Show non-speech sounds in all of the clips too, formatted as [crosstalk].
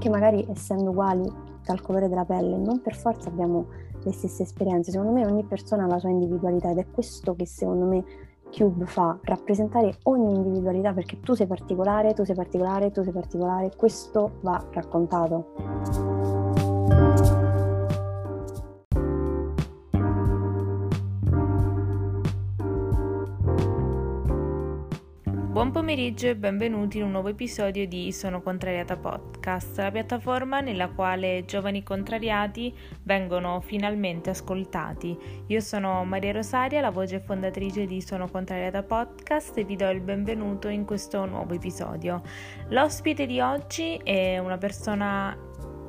anche magari essendo uguali dal colore della pelle, non per forza abbiamo le stesse esperienze. Secondo me ogni persona ha la sua individualità ed è questo che secondo me Cube fa, rappresentare ogni individualità perché tu sei particolare, tu sei particolare, tu sei particolare, questo va raccontato. Pomeriggio e benvenuti in un nuovo episodio di Sono Contrariata Podcast, la piattaforma nella quale giovani contrariati vengono finalmente ascoltati. Io sono Maria Rosaria, la voce fondatrice di Sono Contrariata Podcast e vi do il benvenuto in questo nuovo episodio. L'ospite di oggi è una persona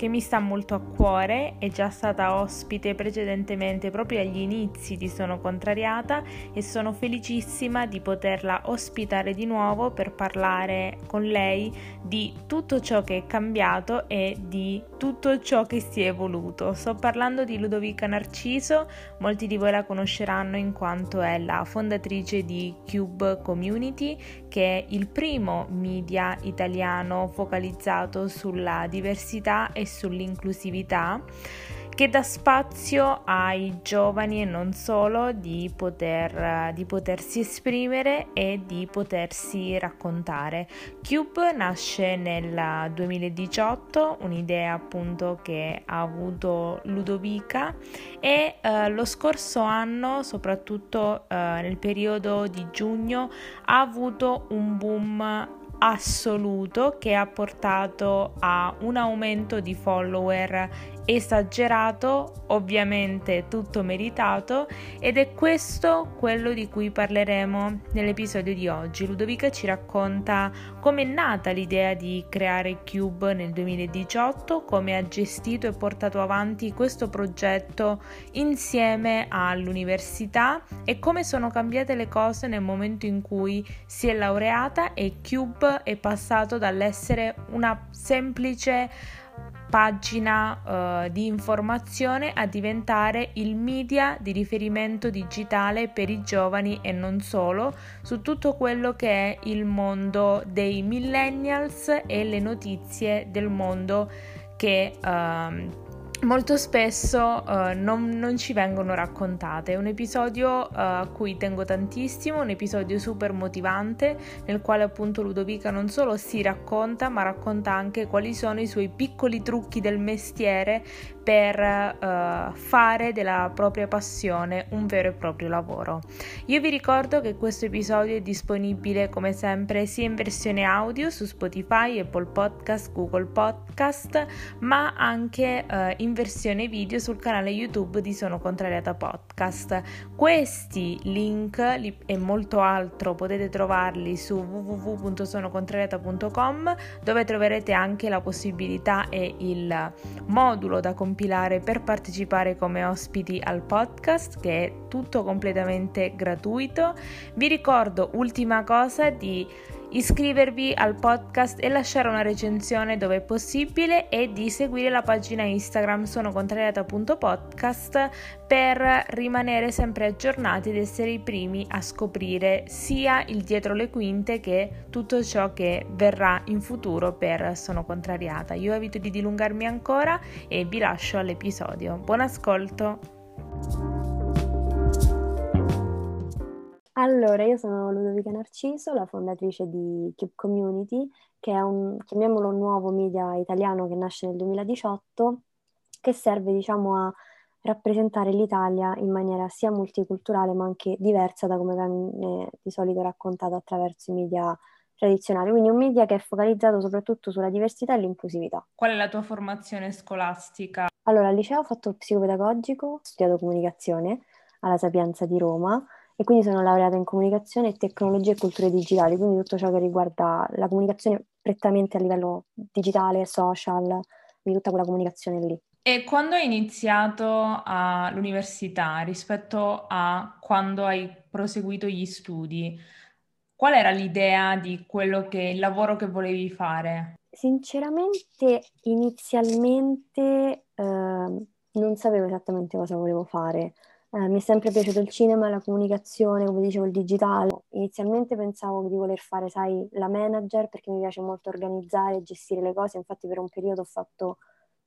che mi sta molto a cuore, è già stata ospite precedentemente proprio agli inizi di Sono Contrariata e sono felicissima di poterla ospitare di nuovo per parlare con lei di tutto ciò che è cambiato e di tutto ciò che si è evoluto. Sto parlando di Ludovica Narciso, molti di voi la conosceranno in quanto è la fondatrice di Cube Community, che è il primo media italiano focalizzato sulla diversità e sull'inclusività che dà spazio ai giovani e non solo di, poter, di potersi esprimere e di potersi raccontare. Cube nasce nel 2018, un'idea appunto che ha avuto Ludovica e eh, lo scorso anno, soprattutto eh, nel periodo di giugno, ha avuto un boom assoluto che ha portato a un aumento di follower esagerato, ovviamente tutto meritato ed è questo quello di cui parleremo nell'episodio di oggi. Ludovica ci racconta come è nata l'idea di creare Cube nel 2018, come ha gestito e portato avanti questo progetto insieme all'università e come sono cambiate le cose nel momento in cui si è laureata e Cube è passato dall'essere una semplice pagina uh, di informazione a diventare il media di riferimento digitale per i giovani e non solo su tutto quello che è il mondo dei millennials e le notizie del mondo che uh, molto spesso uh, non, non, ci vengono raccontate. È un episodio uh, a cui tengo tantissimo, un episodio super motivante nel quale appunto Ludovica non solo si racconta, ma racconta anche quali sono i suoi piccoli trucchi del mestiere per uh, fare della propria passione un vero e proprio lavoro. Io vi ricordo che questo episodio è disponibile come sempre sia in versione audio su Spotify, Apple Podcast, Google Podcast, ma anche uh, in versione video sul canale YouTube di Sono Contrariata Podcast. Questi link li, e molto altro potete trovarli su www.sonocontrariata.com dove troverete anche la possibilità e il modulo da compilare per partecipare come ospiti al podcast che è tutto completamente gratuito. Vi ricordo ultima cosa di iscrivervi al podcast e lasciare una recensione dove è possibile e di seguire la pagina Instagram sono contrariata.podcast per rimanere sempre aggiornati ed essere i primi a scoprire sia il dietro le quinte che tutto ciò che verrà in futuro per Sono Contrariata. Io evito di dilungarmi ancora e vi lascio all'episodio. Buon ascolto! Allora, io sono Ludovica Narciso, la fondatrice di Cube Community, che è un, chiamiamolo, un nuovo media italiano che nasce nel 2018, che serve, diciamo, a rappresentare l'Italia in maniera sia multiculturale ma anche diversa da come viene di solito raccontato attraverso i media tradizionali. Quindi un media che è focalizzato soprattutto sulla diversità e l'inclusività. Qual è la tua formazione scolastica? Allora, al liceo ho fatto psicopedagogico, ho studiato comunicazione alla Sapienza di Roma e quindi sono laureata in comunicazione, tecnologie e culture digitali, quindi tutto ciò che riguarda la comunicazione prettamente a livello digitale, social, quindi tutta quella comunicazione lì. E quando hai iniziato all'università rispetto a quando hai proseguito gli studi, qual era l'idea di quello che il lavoro che volevi fare? Sinceramente, inizialmente eh, non sapevo esattamente cosa volevo fare Eh, mi è sempre piaciuto il cinema, la comunicazione, come dicevo, il digitale. Inizialmente pensavo di voler fare, sai, la manager perché mi piace molto organizzare e gestire le cose. Infatti, per un periodo ho fatto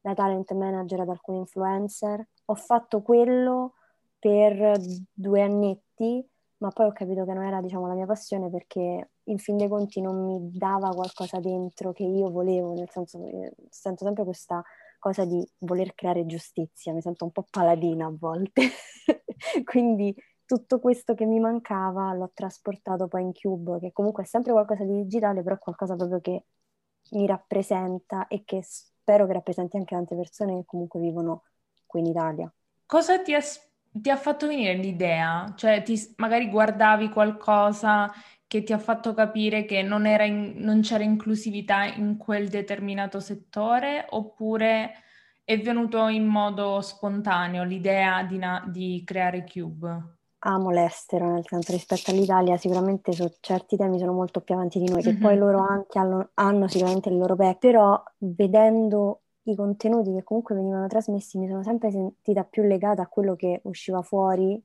la talent manager ad alcuni influencer. Ho fatto quello per due annetti, ma poi ho capito che non era, diciamo, la mia passione perché in fin dei conti non mi dava qualcosa dentro che io volevo, nel senso che sento sempre questa cosa di voler creare giustizia, mi sento un po' paladina a volte. [laughs] Quindi tutto questo che mi mancava l'ho trasportato poi in Cube, che comunque è sempre qualcosa di digitale, però è qualcosa proprio che mi rappresenta e che spero che rappresenti anche tante persone che comunque vivono qui in Italia. Cosa ti ha, ti ha fatto venire l'idea? Cioè, ti, magari guardavi qualcosa che ti ha fatto capire che non, in, non c'era inclusività in quel determinato settore oppure è venuto in modo spontaneo l'idea di, na- di creare Cube? Amo l'estero, nel senso rispetto all'Italia sicuramente su certi temi sono molto più avanti di noi, che mm-hmm. poi loro anche hanno, hanno sicuramente il loro back, però vedendo i contenuti che comunque venivano trasmessi mi sono sempre sentita più legata a quello che usciva fuori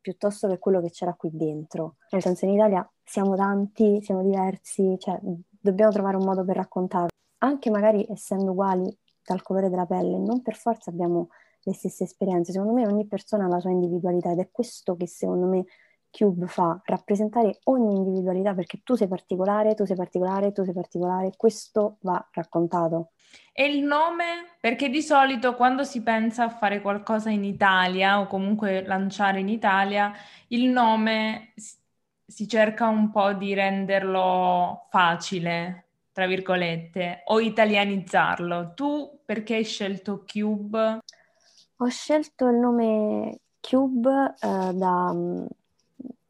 piuttosto che quello che c'era qui dentro. Nel senso in Italia siamo tanti, siamo diversi, cioè dobbiamo trovare un modo per raccontarlo. Anche magari essendo uguali dal colore della pelle, non per forza abbiamo le stesse esperienze. Secondo me ogni persona ha la sua individualità ed è questo che secondo me Cube fa, rappresentare ogni individualità perché tu sei particolare, tu sei particolare, tu sei particolare, questo va raccontato. E il nome? Perché di solito quando si pensa a fare qualcosa in Italia o comunque lanciare in Italia, il nome si cerca un po' di renderlo facile, tra virgolette, o italianizzarlo. Tu perché hai scelto Cube? Ho scelto il nome Cube eh, da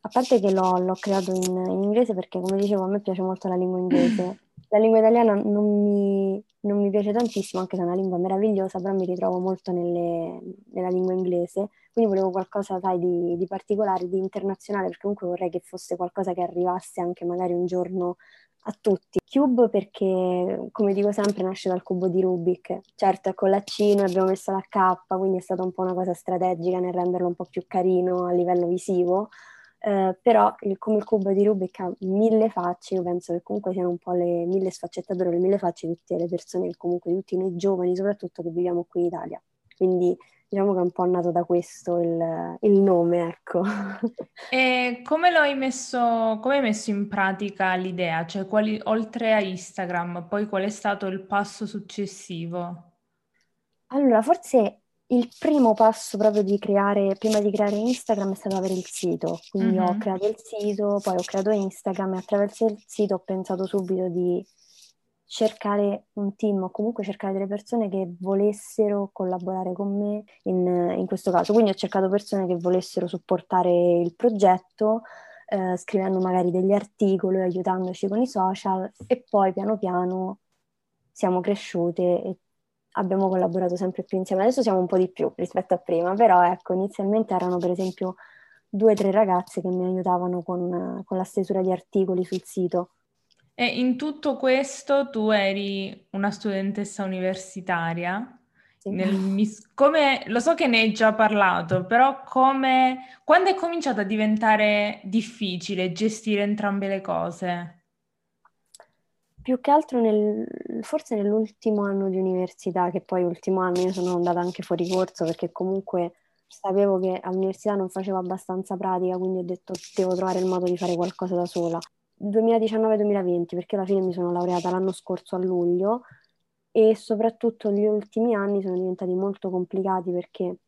a parte che l'ho, l'ho creato in, in, inglese perché, come dicevo, a me piace molto la lingua inglese. La lingua italiana non mi, non mi piace tantissimo, anche se è una lingua meravigliosa, però mi ritrovo molto nelle, nella lingua inglese. Quindi volevo qualcosa, sai, di, di particolare, di internazionale, perché comunque vorrei che fosse qualcosa che arrivasse anche magari un giorno a tutti. Cube perché, come dico sempre, nasce dal cubo di Rubik. Certo, è con la C, noi abbiamo messo la K, quindi è stata un po' una cosa strategica nel renderlo un po' più carino a livello visivo eh, però il, come il cubo di Rubik ha mille facce, io penso che comunque siano un po' le mille sfaccettature, le mille facce di tutte le persone, comunque di tutti noi giovani soprattutto che viviamo qui in Italia. Quindi diciamo che è un po' nato da questo il, il nome, ecco. [laughs] E come lo hai messo, come hai messo in pratica l'idea? Cioè, quali, oltre a Instagram, poi qual è stato il passo successivo? Allora, forse il primo passo proprio di creare, prima di creare Instagram è stato avere il sito, quindi mm-hmm. ho creato il sito, poi ho creato Instagram e attraverso il sito ho pensato subito di cercare un team o comunque cercare delle persone che volessero collaborare con me in, in questo caso. Quindi ho cercato persone che volessero supportare il progetto, eh, scrivendo magari degli articoli, aiutandoci con i social e poi piano piano siamo cresciute e abbiamo collaborato sempre più insieme. Adesso siamo un po' di più rispetto a prima, però ecco, inizialmente erano per esempio due o tre ragazze che mi aiutavano con, con la stesura di articoli sul sito. E in tutto questo tu eri una studentessa universitaria? Sì. Nel, come, lo so che ne hai già parlato, però come, quando è cominciato a diventare difficile gestire entrambe le cose? Più che altro nel, forse nell'ultimo anno di università, che poi ultimo anno io sono andata anche fuori corso perché comunque sapevo che all'università non facevo abbastanza pratica, quindi ho detto devo trovare il modo di fare qualcosa da sola. 2019-2020, perché alla fine mi sono laureata l'anno scorso a luglio e soprattutto gli ultimi anni sono diventati molto complicati perché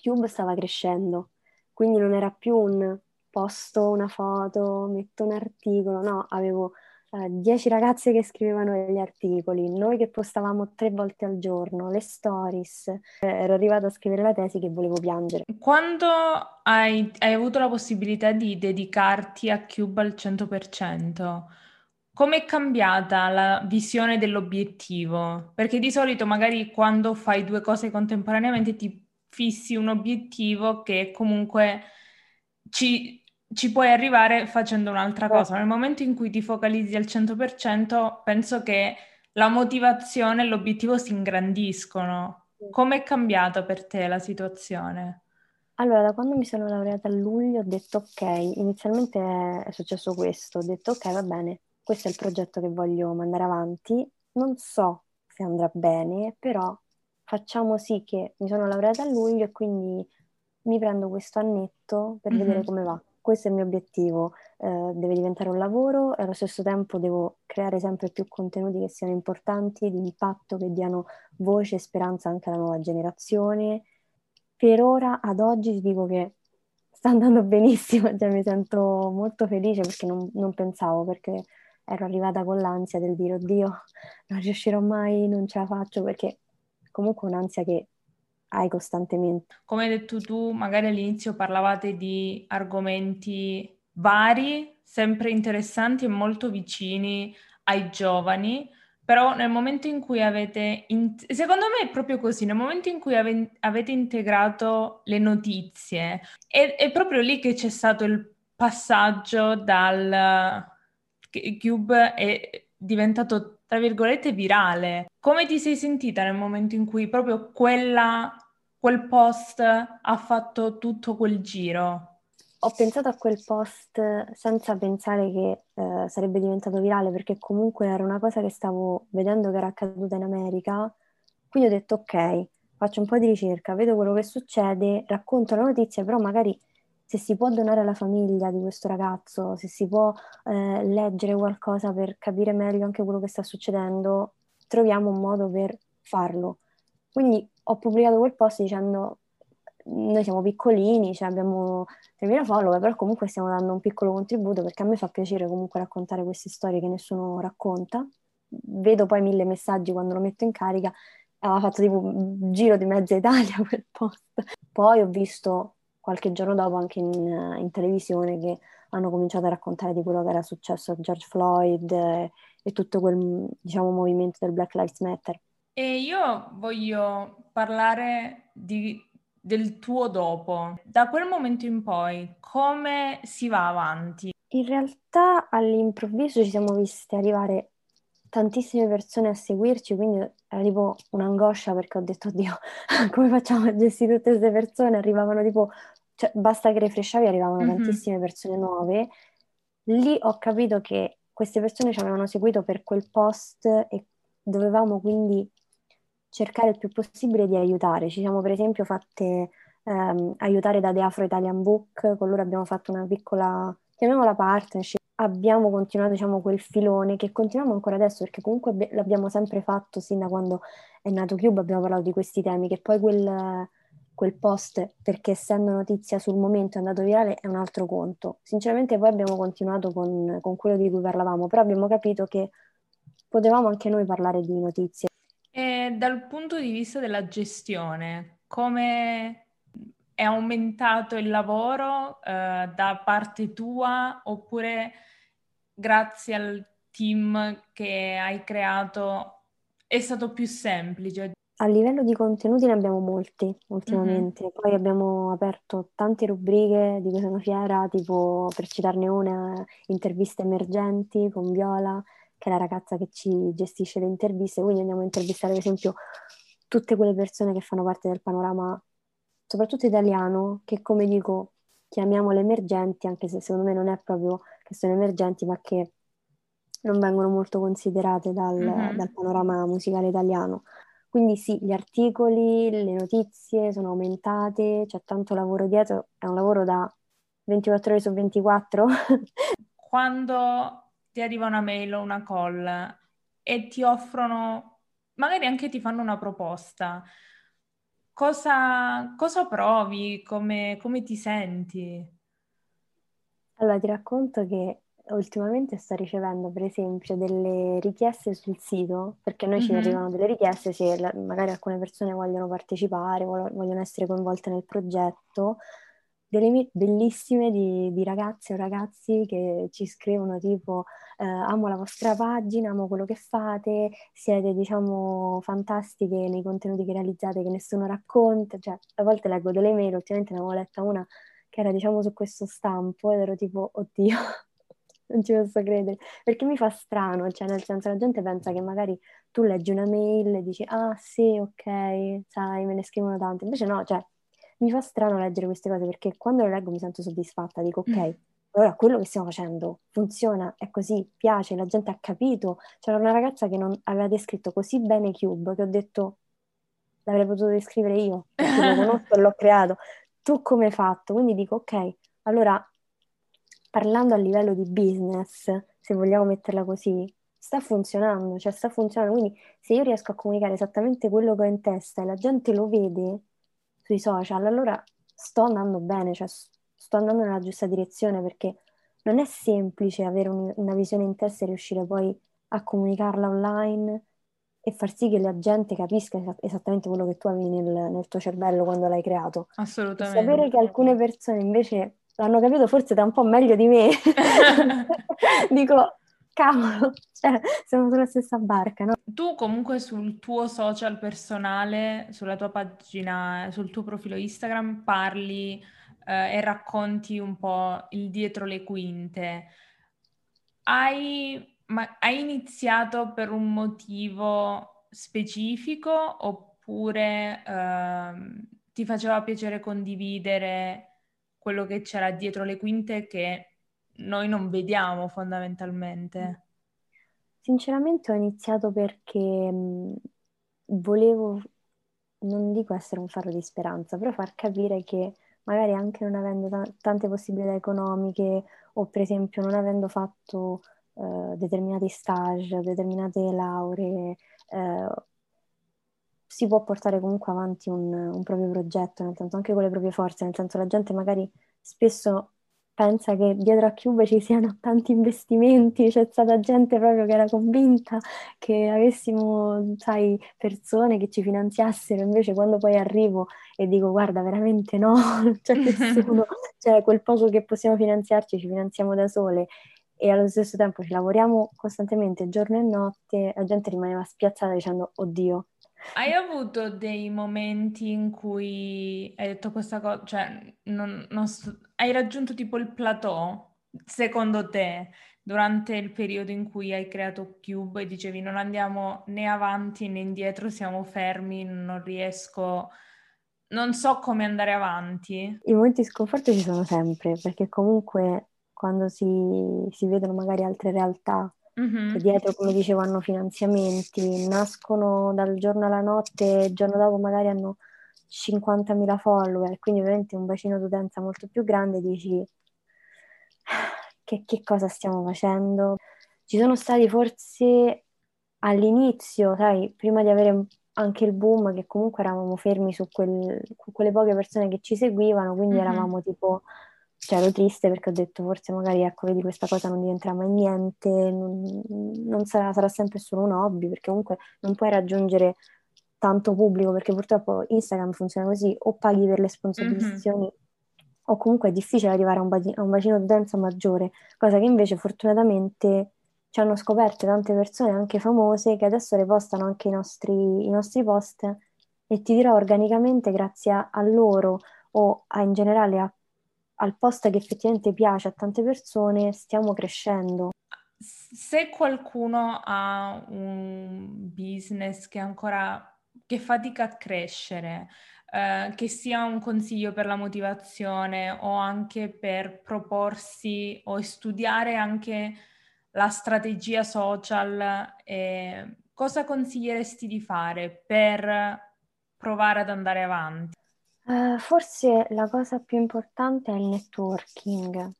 Cube stava crescendo, quindi non era più un posto una foto, metto un articolo, no, avevo dieci ragazze che scrivevano degli articoli, noi che postavamo tre volte al giorno, le stories. Eh, ero arrivata a scrivere la tesi che volevo piangere. Quando hai, hai avuto la possibilità di dedicarti a Cube al 100%, Com'è cambiata la visione dell'obiettivo? Perché di solito magari quando fai due cose contemporaneamente ti fissi un obiettivo che comunque ci, ci puoi arrivare facendo un'altra cosa. Nel momento in cui ti focalizzi al 100%, penso che la motivazione e l'obiettivo si ingrandiscono. Come è cambiata per te la situazione? Allora, da quando mi sono laureata a luglio ho detto ok, inizialmente è successo questo, ho detto ok, va bene, questo è il progetto che voglio mandare avanti, non so se andrà bene, però facciamo sì che mi sono laureata a luglio e quindi mi prendo questo annetto per mm-hmm. vedere come va. Questo è il mio obiettivo, eh, deve diventare un lavoro e allo stesso tempo devo creare sempre più contenuti che siano importanti, di impatto, che diano voce e speranza anche alla nuova generazione. Per ora, ad oggi, ti dico che sta andando [laughs] benissimo, cioè mi sento molto felice perché non, non pensavo, perché ero arrivata con l'ansia del dire, oddio, non riuscirò mai, non ce la faccio, perché comunque un'ansia che hai costantemente. Come hai detto tu, magari all'inizio parlavate di argomenti vari, sempre interessanti e molto vicini ai giovani, però nel momento in cui avete, in... secondo me è proprio così, nel momento in cui ave... avete integrato le notizie, è, è proprio lì che c'è stato il passaggio dal Cube è diventato, tra virgolette, virale. Come ti sei sentita nel momento in cui proprio quella, quel post ha fatto tutto quel giro? Ho pensato a quel post senza pensare che eh, sarebbe diventato virale, perché comunque era una cosa che stavo vedendo che era accaduta in America. Quindi ho detto, ok, faccio un po' di ricerca, vedo quello che succede, racconto la notizia, però magari se si può donare alla famiglia di questo ragazzo, se si può eh, leggere qualcosa per capire meglio anche quello che sta succedendo, troviamo un modo per farlo. Quindi ho pubblicato quel post dicendo noi siamo piccolini, cioè abbiamo 3.000 follower, però comunque stiamo dando un piccolo contributo perché a me fa piacere comunque raccontare queste storie che nessuno racconta. Vedo poi mille messaggi quando lo metto in carica, aveva fatto tipo un giro di mezza Italia [laughs] quel post. Poi ho visto qualche giorno dopo anche in, in, televisione che hanno cominciato a raccontare di quello che era successo a George Floyd e, e tutto quel diciamo, movimento del Black Lives Matter. E io voglio parlare di, del tuo dopo. Da quel momento in poi, come si va avanti? In realtà all'improvviso ci siamo viste arrivare tantissime persone a seguirci, quindi era tipo un'angoscia perché ho detto, oddio, [laughs] come facciamo a gestire tutte queste persone? Arrivavano tipo cioè, basta che refresciavi, arrivavano mm-hmm. tantissime persone nuove. Lì ho capito che queste persone ci avevano seguito per quel post e dovevamo quindi cercare il più possibile di aiutare. Ci siamo per esempio fatte ehm, aiutare da The Afro Italian Book, con loro abbiamo fatto una piccola, chiamiamola partnership, abbiamo continuato diciamo quel filone che continuiamo ancora adesso perché comunque l'abbiamo sempre fatto sin da quando è nato Cube, abbiamo parlato di questi temi, che poi quel quel post perché essendo notizia sul momento è andato virale è un altro conto. Sinceramente poi abbiamo continuato con, con quello di cui parlavamo, però abbiamo capito che potevamo anche noi parlare di notizie. E dal punto di vista della gestione, come è aumentato il lavoro eh, da parte tua oppure grazie al team che hai creato è stato più semplice? A livello di contenuti ne abbiamo molti ultimamente, mm-hmm. poi abbiamo aperto tante rubriche di cui sono fiera, tipo per citarne una, interviste emergenti con Viola, che è la ragazza che ci gestisce le interviste, quindi andiamo a intervistare ad esempio tutte quelle persone che fanno parte del panorama, soprattutto italiano, che come dico chiamiamole emergenti, anche se secondo me non è proprio che sono emergenti, ma che non vengono molto considerate dal, mm-hmm. dal panorama musicale italiano. Quindi sì, gli articoli, le notizie sono aumentate, c'è tanto lavoro dietro, è un lavoro da 24 ore su 24. [laughs] Quando ti arriva una mail o una call e ti offrono, magari anche ti fanno una proposta, cosa, cosa provi? Come, come ti senti? Allora, ti racconto che ultimamente sto ricevendo per esempio delle richieste sul sito, perché noi mm-hmm. ci arrivano delle richieste se la, magari alcune persone vogliono partecipare, vogliono essere coinvolte nel progetto, delle bellissime di, di ragazze o ragazzi che ci scrivono tipo eh, amo la vostra pagina, amo quello che fate, siete diciamo fantastiche nei contenuti che realizzate che nessuno racconta, cioè a volte leggo delle mail, ultimamente ne avevo letta una che era diciamo su questo stampo ed ero tipo oddio [laughs] non ci posso credere, perché mi fa strano, cioè nel senso la gente pensa che magari tu leggi una mail e dici ah sì, ok, sai, me ne scrivono tante, invece no, cioè mi fa strano leggere queste cose perché quando le leggo mi sento soddisfatta, dico ok, mm. allora quello che stiamo facendo funziona, è così, piace, la gente ha capito. C'era una ragazza che non aveva descritto così bene Cube che ho detto l'avrei potuto descrivere io, perché lo conosco e l'ho [laughs] creato. Tu come hai fatto? Quindi dico ok, allora parlando a livello di business, se vogliamo metterla così, sta funzionando, cioè sta funzionando. Quindi se io riesco a comunicare esattamente quello che ho in testa e la gente lo vede sui social, allora sto andando bene, cioè sto andando nella giusta direzione perché non è semplice avere un, una visione in testa e riuscire poi a comunicarla online e far sì che la gente capisca esattamente quello che tu avevi nel, nel tuo cervello quando l'hai creato. Assolutamente. E sapere che alcune persone invece l'hanno capito forse da un po' meglio di me. [laughs] [laughs] Dico, cavolo, [laughs] cioè, siamo sulla stessa barca, no? Tu comunque sul tuo social personale, sulla tua pagina, sul tuo profilo Instagram parli eh, e racconti un po' il dietro le quinte. Hai, ma, hai iniziato per un motivo specifico oppure eh, ti faceva piacere condividere quello che c'era dietro le quinte che noi non vediamo fondamentalmente. Sinceramente ho iniziato perché mh, volevo, non dico essere un faro di speranza, però far capire che magari anche non avendo t- tante possibilità economiche o per esempio non avendo fatto uh, determinati stage, determinate lauree, uh, si può portare comunque avanti un, un, proprio progetto, nel senso anche con le proprie forze, nel senso la gente magari spesso pensa che dietro a Cube ci siano [laughs] tanti investimenti, c'è stata gente proprio che era convinta che avessimo, sai, persone che ci finanziassero, invece quando poi arrivo e dico guarda veramente no, non c'è nessuno, cioè quel poco che possiamo finanziarci ci finanziamo da sole. E allo stesso tempo ci lavoriamo costantemente giorno e notte, la gente rimaneva spiazzata dicendo oddio, hai avuto dei momenti in cui hai detto questa cosa, cioè non, non sto... hai raggiunto tipo il plateau, secondo te, durante il periodo in cui hai creato Cube e dicevi non andiamo né avanti né indietro, siamo fermi, non riesco, non so come andare avanti? I momenti di sconforto ci sono sempre, perché comunque quando si, si vedono magari altre realtà mm-hmm. che dietro, come dicevo, hanno finanziamenti, nascono dal giorno alla notte il giorno dopo magari hanno 50.000 follower, quindi veramente un bacino d'utenza molto più grande, dici che, che cosa stiamo facendo? Ci sono stati forse all'inizio, sai, prima di avere anche il boom, che comunque eravamo fermi su, quel, su quelle poche persone che ci seguivano, quindi mm-hmm. eravamo tipo cioè ero triste perché ho detto forse magari ecco vedi questa cosa non diventerà mai niente, non, non sarà, sarà, sempre solo un hobby perché comunque non puoi raggiungere tanto pubblico perché purtroppo Instagram funziona così o paghi per le sponsorizzazioni mm-hmm. o comunque è difficile arrivare a un, bacino, a un bacino d'utenza maggiore, cosa che invece fortunatamente ci hanno scoperto tante persone anche famose che adesso repostano anche i nostri, i nostri post e ti dirò organicamente grazie a, a loro o a, in generale a al posto che effettivamente piace a tante persone, stiamo crescendo. Se qualcuno ha un business che ancora che fatica a crescere, eh, che sia un consiglio per la motivazione o anche per proporsi o studiare anche la strategia social, eh, cosa consiglieresti di fare per provare ad andare avanti? Uh, forse la cosa più importante è il networking.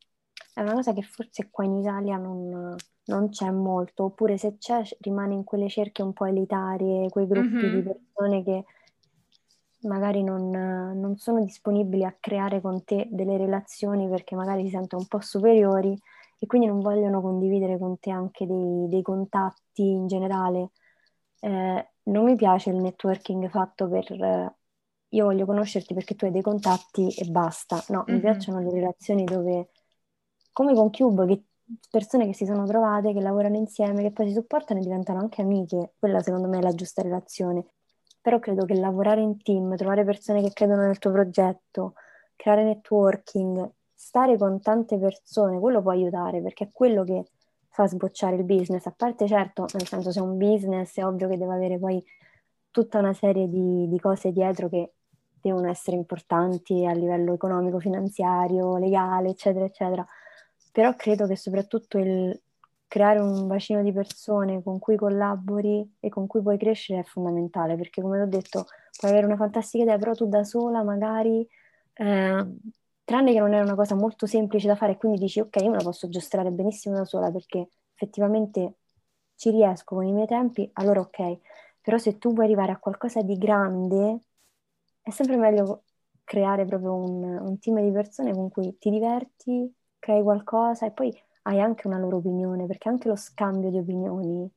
È una cosa che forse qua in Italia non, non c'è molto, oppure se c'è rimane in quelle cerchie un po' elitarie, quei gruppi mm-hmm. di persone che magari non, non, sono disponibili a creare con te delle relazioni perché magari si sentono un po' superiori e quindi non vogliono condividere con te anche dei, dei contatti in generale. Eh, non mi piace il networking fatto per io voglio conoscerti perché tu hai dei contatti e basta. No, mm-hmm. mi piacciono le relazioni dove, come con Cube, che persone che si sono trovate, che lavorano insieme, che poi si supportano e diventano anche amiche. Quella secondo me è la giusta relazione. Però credo che lavorare in team, trovare persone che credono nel tuo progetto, creare networking, stare con tante persone, quello può aiutare perché è quello che fa sbocciare il business. A parte certo, nel senso se è un business è ovvio che deve avere poi tutta una serie di, di cose dietro che devono essere importanti a livello economico, finanziario, legale, eccetera, eccetera. Però credo che soprattutto il creare un bacino di persone con cui collabori e con cui puoi crescere è fondamentale, perché come ho detto, puoi avere una fantastica idea, però tu da sola magari, eh, tranne che non è una cosa molto semplice da fare, quindi dici ok, io me la posso giostrare benissimo da sola perché effettivamente ci riesco con i miei tempi, allora ok, però se tu vuoi arrivare a qualcosa di grande, è sempre meglio creare proprio un, un team di persone con cui ti diverti, crei qualcosa e poi hai anche una loro opinione, perché anche lo scambio di opinioni,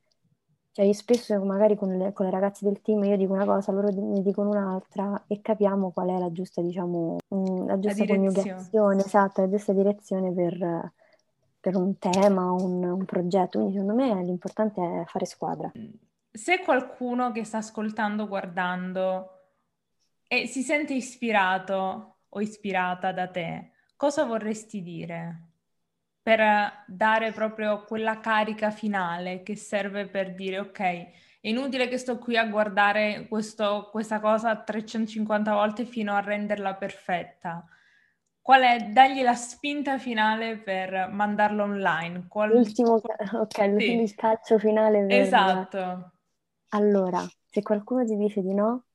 cioè io spesso magari con le, con le ragazze del team io dico una cosa, loro mi dicono un'altra e capiamo qual è la giusta, diciamo, mm, la giusta la coniugazione, esatto, la giusta direzione per, per un tema, un, un progetto. Quindi secondo me l'importante è fare squadra. Se qualcuno che sta ascoltando, guardando e si sente ispirato o ispirata da te, cosa vorresti dire? per dare proprio quella carica finale che serve per dire ok, è inutile che sto qui a guardare questo, questa cosa 350 volte fino a renderla perfetta. Qual è? Dagli la spinta finale per mandarlo online. Qual... L'ultimo, ok, l'ultimo sì. scaccio finale. Per... Esatto. Allora, se qualcuno ti dice di no,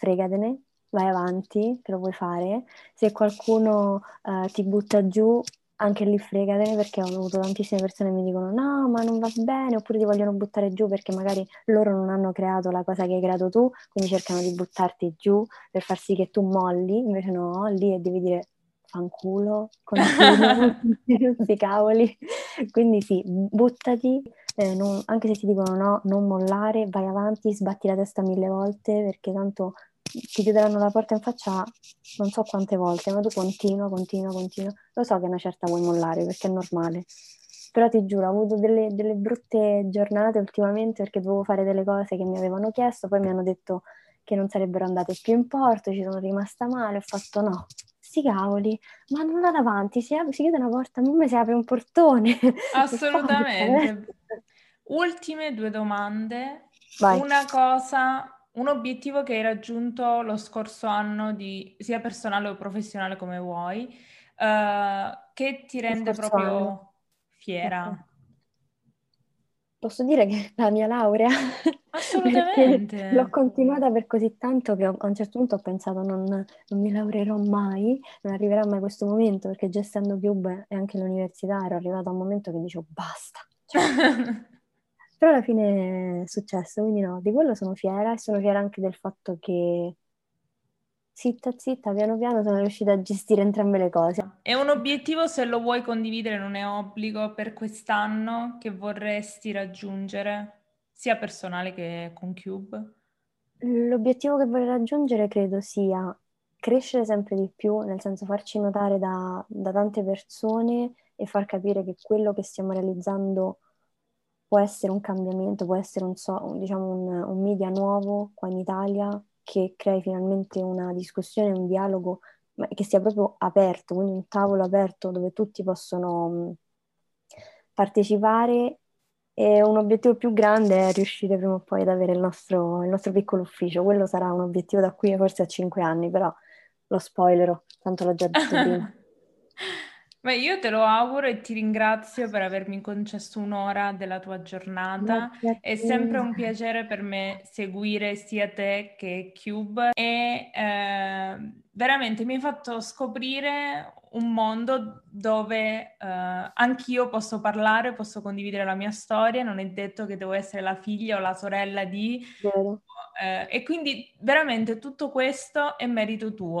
fregatene, vai avanti, che lo puoi fare. Se qualcuno uh, ti butta giù, anche lì fregatene perché ho avuto tantissime persone che mi dicono no, ma non va bene, oppure ti vogliono buttare giù perché magari loro non hanno creato la cosa che hai creato tu, quindi cercano di buttarti giù per far sì che tu molli, invece no, lì e devi dire fanculo, continua, [laughs] [laughs] questi cavoli. Quindi sì, buttati, eh, non, anche se ti dicono no, non mollare, vai avanti, sbatti la testa mille volte perché tanto ti chiuderanno la porta in faccia non so quante volte, ma tu continua, continua, continua. Lo so che una certa vuoi mollare perché è normale, però ti giuro, ho avuto delle, delle, brutte giornate ultimamente perché dovevo fare delle cose che mi avevano chiesto, poi mi hanno detto che non sarebbero andate più in porto, ci sono rimasta male, ho fatto no, sti cavoli, ma non da davanti, si, si chiude una porta, non mi si apre un portone. [laughs] Assolutamente. Ultime due domande. Vai. Una cosa un obiettivo che hai raggiunto lo scorso anno, di, sia personale o professionale come vuoi, uh, che ti rende proprio anno. fiera? Posso dire che la mia laurea, [laughs] assolutamente, l'ho continuata per così tanto che a un certo punto ho pensato non, non mi laureerò mai, non arriverà mai questo momento, perché già essendo Cube e anche all'università ero arrivata a un momento che dicevo basta. Cioè, [laughs] Però alla fine è successo, quindi no, di quello sono fiera e sono fiera anche del fatto che zitta zitta, piano piano sono riuscita a gestire entrambe le cose. È un obiettivo, se lo vuoi condividere, non è obbligo per quest'anno che vorresti raggiungere, sia personale che con Cube? L'obiettivo che vorrei raggiungere credo sia crescere sempre di più, nel senso farci notare da, da tante persone e far capire che quello che stiamo realizzando può essere un cambiamento, può essere un, so, un, diciamo un, un media nuovo qua in Italia che crei finalmente una discussione, un dialogo ma che sia proprio aperto, quindi un tavolo aperto dove tutti possono mh, partecipare e un obiettivo più grande è riuscire prima o poi ad avere il nostro, il nostro piccolo ufficio. Quello sarà un obiettivo da qui forse a cinque anni, però lo spoilerò, tanto l'ho già detto prima. [laughs] Beh, io te lo auguro e ti ringrazio per avermi concesso un'ora della tua giornata. È sempre un piacere per me seguire sia te che Cube e eh, veramente mi hai fatto scoprire un mondo dove eh, anch'io posso parlare, posso condividere la mia storia, non è detto che devo essere la figlia o la sorella di... Eh, e quindi veramente tutto questo è merito tuo.